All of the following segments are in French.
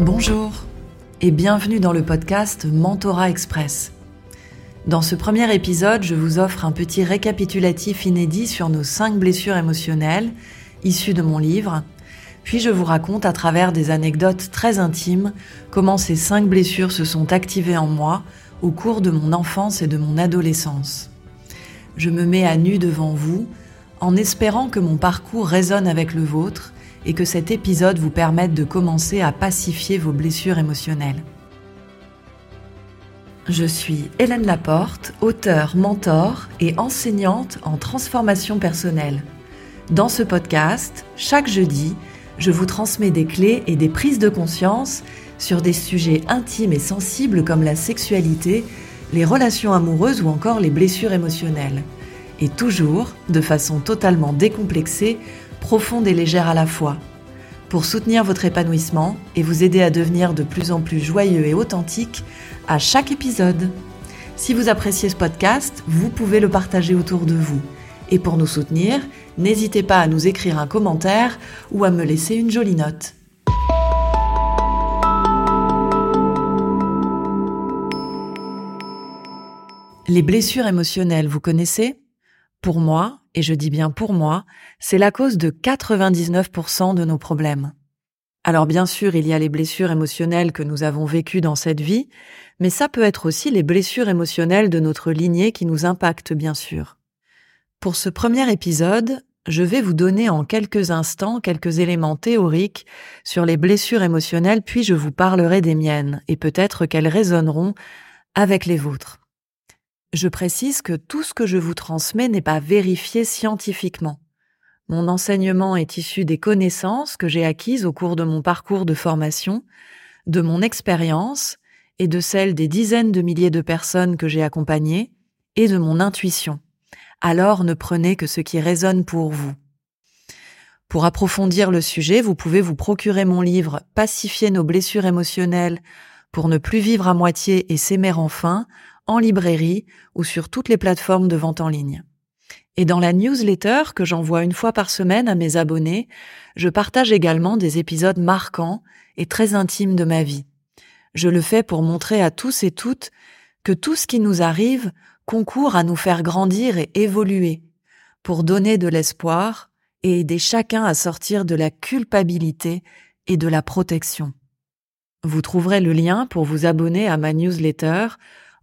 Bonjour et bienvenue dans le podcast Mentora Express. Dans ce premier épisode, je vous offre un petit récapitulatif inédit sur nos cinq blessures émotionnelles issues de mon livre, puis je vous raconte à travers des anecdotes très intimes comment ces cinq blessures se sont activées en moi au cours de mon enfance et de mon adolescence. Je me mets à nu devant vous en espérant que mon parcours résonne avec le vôtre et que cet épisode vous permette de commencer à pacifier vos blessures émotionnelles. Je suis Hélène Laporte, auteure, mentor et enseignante en transformation personnelle. Dans ce podcast, chaque jeudi, je vous transmets des clés et des prises de conscience sur des sujets intimes et sensibles comme la sexualité, les relations amoureuses ou encore les blessures émotionnelles. Et toujours de façon totalement décomplexée profonde et légère à la fois, pour soutenir votre épanouissement et vous aider à devenir de plus en plus joyeux et authentique à chaque épisode. Si vous appréciez ce podcast, vous pouvez le partager autour de vous. Et pour nous soutenir, n'hésitez pas à nous écrire un commentaire ou à me laisser une jolie note. Les blessures émotionnelles, vous connaissez? Pour moi, et je dis bien pour moi, c'est la cause de 99% de nos problèmes. Alors bien sûr, il y a les blessures émotionnelles que nous avons vécues dans cette vie, mais ça peut être aussi les blessures émotionnelles de notre lignée qui nous impactent bien sûr. Pour ce premier épisode, je vais vous donner en quelques instants quelques éléments théoriques sur les blessures émotionnelles, puis je vous parlerai des miennes, et peut-être qu'elles résonneront avec les vôtres. Je précise que tout ce que je vous transmets n'est pas vérifié scientifiquement. Mon enseignement est issu des connaissances que j'ai acquises au cours de mon parcours de formation, de mon expérience et de celle des dizaines de milliers de personnes que j'ai accompagnées et de mon intuition. Alors ne prenez que ce qui résonne pour vous. Pour approfondir le sujet, vous pouvez vous procurer mon livre Pacifier nos blessures émotionnelles pour ne plus vivre à moitié et s'aimer enfin en librairie ou sur toutes les plateformes de vente en ligne. Et dans la newsletter que j'envoie une fois par semaine à mes abonnés, je partage également des épisodes marquants et très intimes de ma vie. Je le fais pour montrer à tous et toutes que tout ce qui nous arrive concourt à nous faire grandir et évoluer, pour donner de l'espoir et aider chacun à sortir de la culpabilité et de la protection. Vous trouverez le lien pour vous abonner à ma newsletter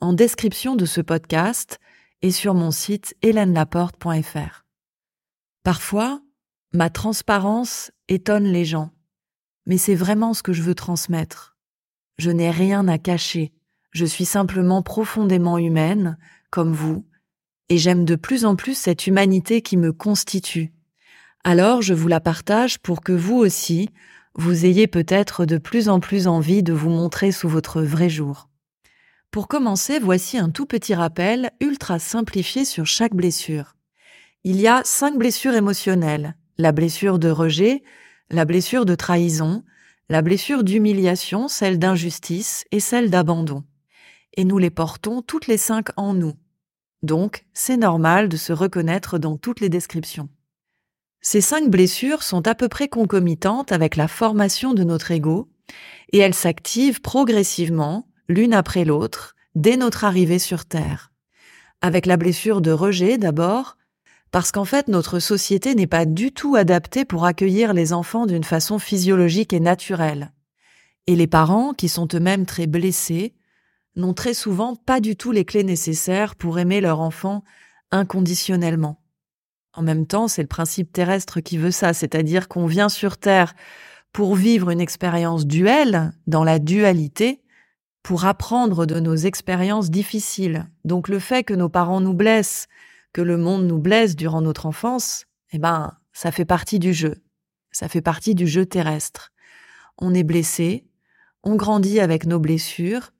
en description de ce podcast et sur mon site hélènelaporte.fr. Parfois, ma transparence étonne les gens, mais c'est vraiment ce que je veux transmettre. Je n'ai rien à cacher, je suis simplement profondément humaine, comme vous, et j'aime de plus en plus cette humanité qui me constitue. Alors je vous la partage pour que vous aussi, vous ayez peut-être de plus en plus envie de vous montrer sous votre vrai jour. Pour commencer, voici un tout petit rappel ultra simplifié sur chaque blessure. Il y a cinq blessures émotionnelles. La blessure de rejet, la blessure de trahison, la blessure d'humiliation, celle d'injustice et celle d'abandon. Et nous les portons toutes les cinq en nous. Donc, c'est normal de se reconnaître dans toutes les descriptions. Ces cinq blessures sont à peu près concomitantes avec la formation de notre ego, et elles s'activent progressivement l'une après l'autre, dès notre arrivée sur Terre. Avec la blessure de rejet d'abord, parce qu'en fait notre société n'est pas du tout adaptée pour accueillir les enfants d'une façon physiologique et naturelle. Et les parents, qui sont eux-mêmes très blessés, n'ont très souvent pas du tout les clés nécessaires pour aimer leur enfant inconditionnellement. En même temps, c'est le principe terrestre qui veut ça, c'est-à-dire qu'on vient sur Terre pour vivre une expérience duelle, dans la dualité, pour apprendre de nos expériences difficiles. Donc le fait que nos parents nous blessent, que le monde nous blesse durant notre enfance, eh ben, ça fait partie du jeu. Ça fait partie du jeu terrestre. On est blessé, on grandit avec nos blessures,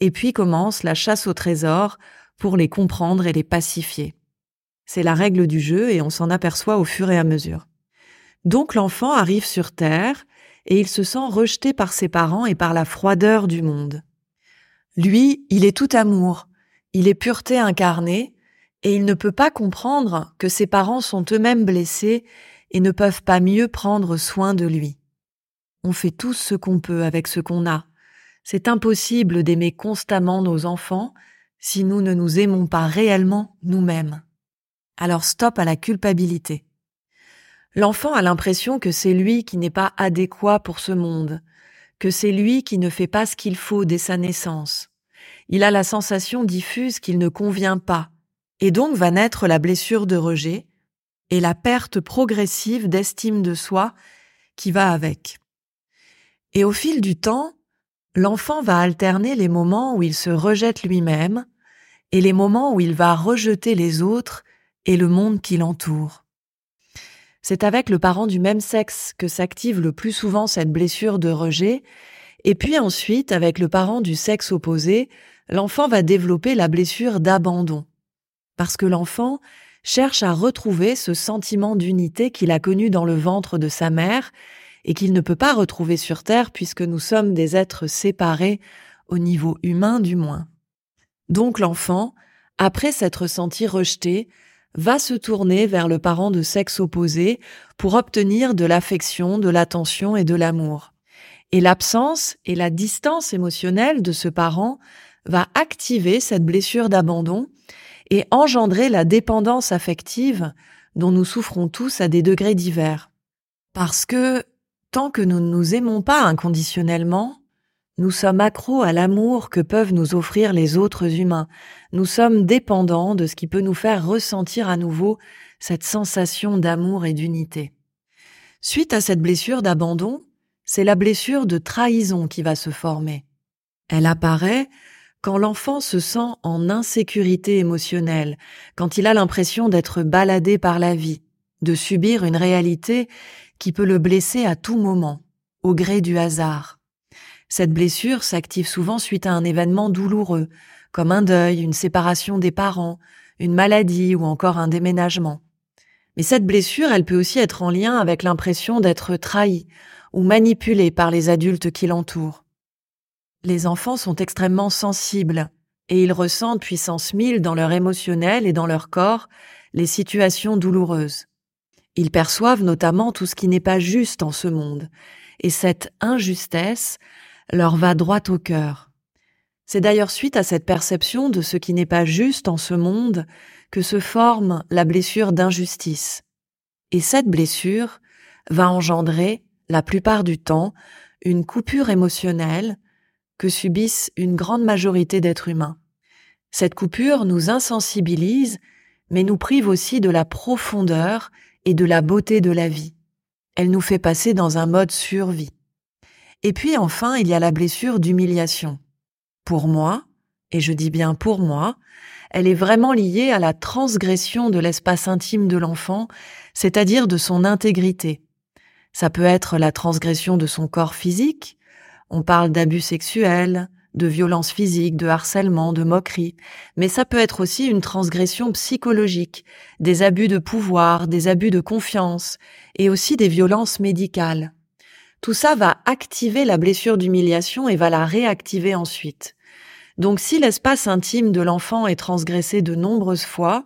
et puis commence la chasse au trésor pour les comprendre et les pacifier. C'est la règle du jeu et on s'en aperçoit au fur et à mesure. Donc l'enfant arrive sur Terre et il se sent rejeté par ses parents et par la froideur du monde. Lui, il est tout amour, il est pureté incarnée, et il ne peut pas comprendre que ses parents sont eux-mêmes blessés et ne peuvent pas mieux prendre soin de lui. On fait tous ce qu'on peut avec ce qu'on a. C'est impossible d'aimer constamment nos enfants si nous ne nous aimons pas réellement nous-mêmes. Alors stop à la culpabilité. L'enfant a l'impression que c'est lui qui n'est pas adéquat pour ce monde, que c'est lui qui ne fait pas ce qu'il faut dès sa naissance. Il a la sensation diffuse qu'il ne convient pas, et donc va naître la blessure de rejet et la perte progressive d'estime de soi qui va avec. Et au fil du temps, l'enfant va alterner les moments où il se rejette lui-même et les moments où il va rejeter les autres et le monde qui l'entoure. C'est avec le parent du même sexe que s'active le plus souvent cette blessure de rejet, et puis ensuite, avec le parent du sexe opposé, l'enfant va développer la blessure d'abandon. Parce que l'enfant cherche à retrouver ce sentiment d'unité qu'il a connu dans le ventre de sa mère et qu'il ne peut pas retrouver sur Terre puisque nous sommes des êtres séparés au niveau humain du moins. Donc l'enfant, après s'être senti rejeté, va se tourner vers le parent de sexe opposé pour obtenir de l'affection, de l'attention et de l'amour. Et l'absence et la distance émotionnelle de ce parent va activer cette blessure d'abandon et engendrer la dépendance affective dont nous souffrons tous à des degrés divers. Parce que tant que nous ne nous aimons pas inconditionnellement, nous sommes accros à l'amour que peuvent nous offrir les autres humains. Nous sommes dépendants de ce qui peut nous faire ressentir à nouveau cette sensation d'amour et d'unité. Suite à cette blessure d'abandon, c'est la blessure de trahison qui va se former. Elle apparaît quand l'enfant se sent en insécurité émotionnelle, quand il a l'impression d'être baladé par la vie, de subir une réalité qui peut le blesser à tout moment, au gré du hasard. Cette blessure s'active souvent suite à un événement douloureux, comme un deuil, une séparation des parents, une maladie ou encore un déménagement. Mais cette blessure, elle peut aussi être en lien avec l'impression d'être trahi ou manipulé par les adultes qui l'entourent. Les enfants sont extrêmement sensibles et ils ressentent puissance mille dans leur émotionnel et dans leur corps les situations douloureuses. Ils perçoivent notamment tout ce qui n'est pas juste en ce monde, et cette injustesse leur va droit au cœur. C'est d'ailleurs suite à cette perception de ce qui n'est pas juste en ce monde que se forme la blessure d'injustice. Et cette blessure va engendrer, la plupart du temps, une coupure émotionnelle que subissent une grande majorité d'êtres humains. Cette coupure nous insensibilise, mais nous prive aussi de la profondeur et de la beauté de la vie. Elle nous fait passer dans un mode survie. Et puis enfin, il y a la blessure d'humiliation. Pour moi, et je dis bien pour moi, elle est vraiment liée à la transgression de l'espace intime de l'enfant, c'est-à-dire de son intégrité. Ça peut être la transgression de son corps physique, on parle d'abus sexuels, de violences physiques, de harcèlement, de moquerie, mais ça peut être aussi une transgression psychologique, des abus de pouvoir, des abus de confiance, et aussi des violences médicales. Tout ça va activer la blessure d'humiliation et va la réactiver ensuite. Donc si l'espace intime de l'enfant est transgressé de nombreuses fois,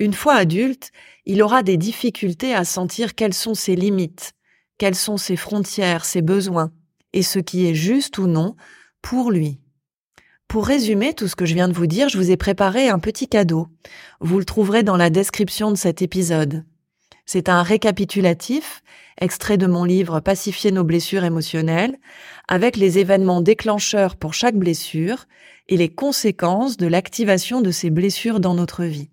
une fois adulte, il aura des difficultés à sentir quelles sont ses limites, quelles sont ses frontières, ses besoins et ce qui est juste ou non pour lui. Pour résumer tout ce que je viens de vous dire, je vous ai préparé un petit cadeau. Vous le trouverez dans la description de cet épisode. C'est un récapitulatif, extrait de mon livre Pacifier nos blessures émotionnelles, avec les événements déclencheurs pour chaque blessure et les conséquences de l'activation de ces blessures dans notre vie.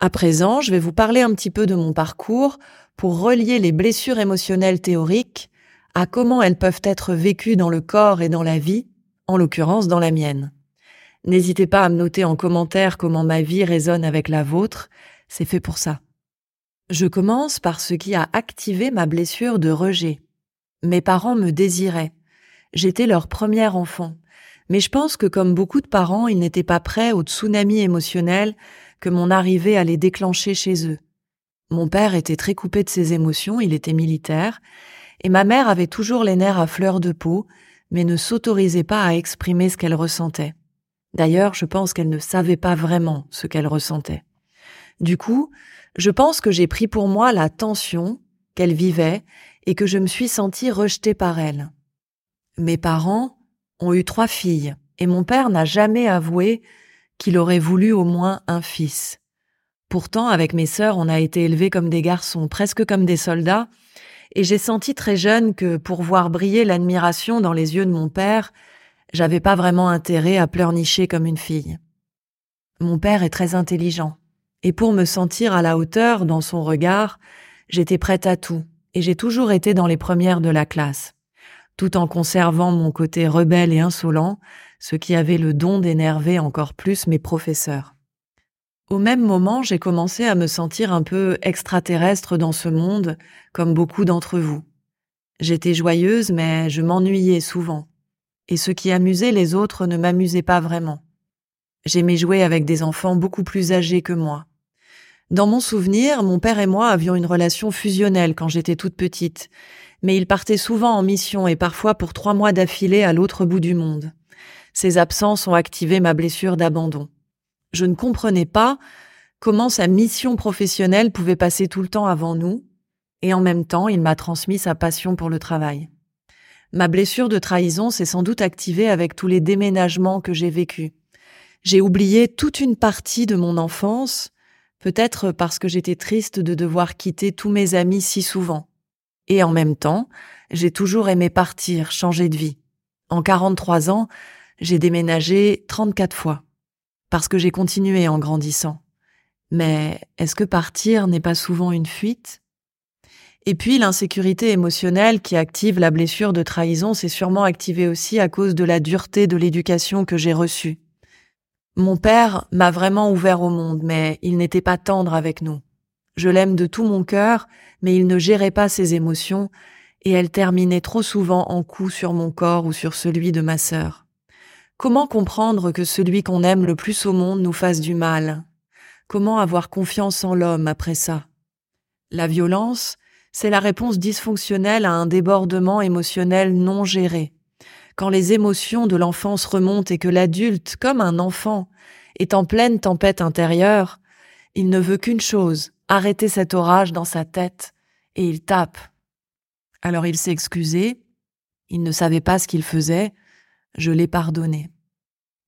À présent, je vais vous parler un petit peu de mon parcours pour relier les blessures émotionnelles théoriques à comment elles peuvent être vécues dans le corps et dans la vie, en l'occurrence dans la mienne. N'hésitez pas à me noter en commentaire comment ma vie résonne avec la vôtre, c'est fait pour ça. Je commence par ce qui a activé ma blessure de rejet. Mes parents me désiraient. J'étais leur premier enfant. Mais je pense que comme beaucoup de parents, ils n'étaient pas prêts au tsunami émotionnel que mon arrivée allait déclencher chez eux. Mon père était très coupé de ses émotions, il était militaire, et ma mère avait toujours les nerfs à fleur de peau, mais ne s'autorisait pas à exprimer ce qu'elle ressentait. D'ailleurs, je pense qu'elle ne savait pas vraiment ce qu'elle ressentait. Du coup, je pense que j'ai pris pour moi la tension qu'elle vivait et que je me suis sentie rejetée par elle. Mes parents ont eu trois filles et mon père n'a jamais avoué qu'il aurait voulu au moins un fils. Pourtant, avec mes sœurs, on a été élevés comme des garçons, presque comme des soldats, et j'ai senti très jeune que pour voir briller l'admiration dans les yeux de mon père, j'avais pas vraiment intérêt à pleurnicher comme une fille. Mon père est très intelligent, et pour me sentir à la hauteur dans son regard, j'étais prête à tout, et j'ai toujours été dans les premières de la classe, tout en conservant mon côté rebelle et insolent, ce qui avait le don d'énerver encore plus mes professeurs. Au même moment, j'ai commencé à me sentir un peu extraterrestre dans ce monde, comme beaucoup d'entre vous. J'étais joyeuse, mais je m'ennuyais souvent. Et ce qui amusait les autres ne m'amusait pas vraiment. J'aimais jouer avec des enfants beaucoup plus âgés que moi. Dans mon souvenir, mon père et moi avions une relation fusionnelle quand j'étais toute petite, mais il partait souvent en mission et parfois pour trois mois d'affilée à l'autre bout du monde. Ces absences ont activé ma blessure d'abandon. Je ne comprenais pas comment sa mission professionnelle pouvait passer tout le temps avant nous, et en même temps il m'a transmis sa passion pour le travail. Ma blessure de trahison s'est sans doute activée avec tous les déménagements que j'ai vécus. J'ai oublié toute une partie de mon enfance, peut-être parce que j'étais triste de devoir quitter tous mes amis si souvent. Et en même temps, j'ai toujours aimé partir, changer de vie. En 43 ans, j'ai déménagé 34 fois, parce que j'ai continué en grandissant. Mais est-ce que partir n'est pas souvent une fuite? Et puis l'insécurité émotionnelle qui active la blessure de trahison s'est sûrement activée aussi à cause de la dureté de l'éducation que j'ai reçue. Mon père m'a vraiment ouvert au monde, mais il n'était pas tendre avec nous. Je l'aime de tout mon cœur, mais il ne gérait pas ses émotions, et elles terminaient trop souvent en coups sur mon corps ou sur celui de ma sœur. Comment comprendre que celui qu'on aime le plus au monde nous fasse du mal? Comment avoir confiance en l'homme après ça? La violence, c'est la réponse dysfonctionnelle à un débordement émotionnel non géré quand les émotions de l'enfance remontent et que l'adulte, comme un enfant, est en pleine tempête intérieure, il ne veut qu'une chose, arrêter cet orage dans sa tête, et il tape. Alors il s'est excusé, il ne savait pas ce qu'il faisait, je l'ai pardonné.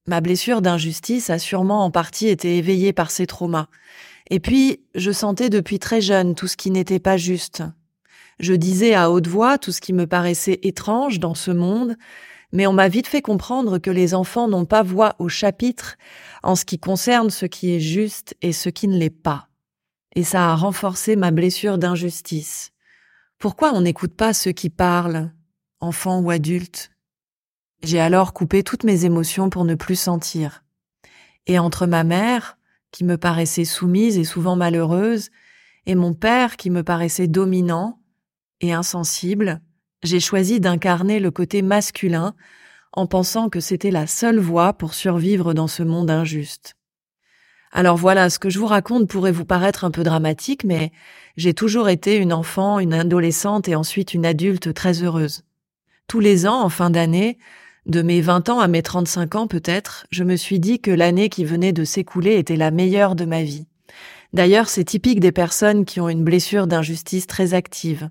Ma blessure d'injustice a sûrement en partie été éveillée par ces traumas. Et puis, je sentais depuis très jeune tout ce qui n'était pas juste. Je disais à haute voix tout ce qui me paraissait étrange dans ce monde, mais on m'a vite fait comprendre que les enfants n'ont pas voix au chapitre en ce qui concerne ce qui est juste et ce qui ne l'est pas. Et ça a renforcé ma blessure d'injustice. Pourquoi on n'écoute pas ceux qui parlent, enfants ou adultes? J'ai alors coupé toutes mes émotions pour ne plus sentir. Et entre ma mère, qui me paraissait soumise et souvent malheureuse, et mon père qui me paraissait dominant et insensible, j'ai choisi d'incarner le côté masculin en pensant que c'était la seule voie pour survivre dans ce monde injuste. Alors voilà, ce que je vous raconte pourrait vous paraître un peu dramatique, mais j'ai toujours été une enfant, une adolescente et ensuite une adulte très heureuse. Tous les ans, en fin d'année, de mes 20 ans à mes 35 ans peut-être, je me suis dit que l'année qui venait de s'écouler était la meilleure de ma vie. D'ailleurs, c'est typique des personnes qui ont une blessure d'injustice très active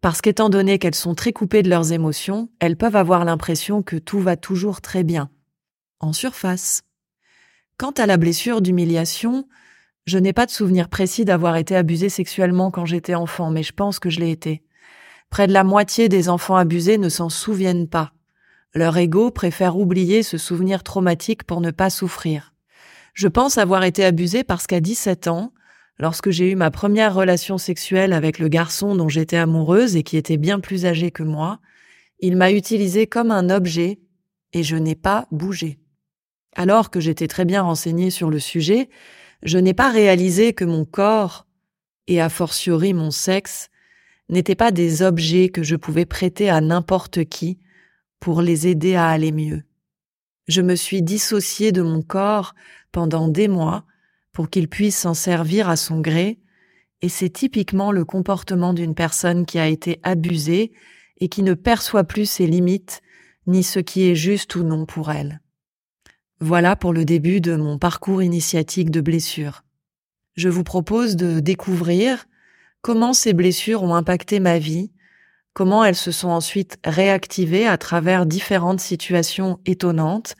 parce qu'étant donné qu'elles sont très coupées de leurs émotions, elles peuvent avoir l'impression que tout va toujours très bien. En surface. Quant à la blessure d'humiliation, je n'ai pas de souvenir précis d'avoir été abusée sexuellement quand j'étais enfant, mais je pense que je l'ai été. Près de la moitié des enfants abusés ne s'en souviennent pas. Leur ego préfère oublier ce souvenir traumatique pour ne pas souffrir. Je pense avoir été abusée parce qu'à 17 ans, Lorsque j'ai eu ma première relation sexuelle avec le garçon dont j'étais amoureuse et qui était bien plus âgé que moi, il m'a utilisé comme un objet et je n'ai pas bougé. Alors que j'étais très bien renseignée sur le sujet, je n'ai pas réalisé que mon corps, et a fortiori mon sexe, n'étaient pas des objets que je pouvais prêter à n'importe qui pour les aider à aller mieux. Je me suis dissociée de mon corps pendant des mois pour qu'il puisse s'en servir à son gré, et c'est typiquement le comportement d'une personne qui a été abusée et qui ne perçoit plus ses limites, ni ce qui est juste ou non pour elle. Voilà pour le début de mon parcours initiatique de blessure. Je vous propose de découvrir, comment ces blessures ont impacté ma vie, comment elles se sont ensuite réactivées à travers différentes situations étonnantes,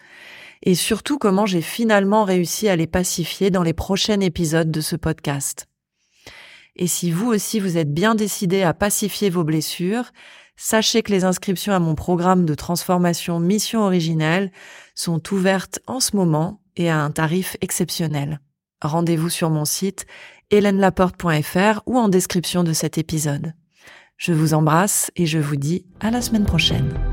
et surtout comment j'ai finalement réussi à les pacifier dans les prochains épisodes de ce podcast. Et si vous aussi vous êtes bien décidé à pacifier vos blessures, sachez que les inscriptions à mon programme de transformation Mission Originelle sont ouvertes en ce moment et à un tarif exceptionnel. Rendez-vous sur mon site hélènelaporte.fr ou en description de cet épisode. Je vous embrasse et je vous dis à la semaine prochaine.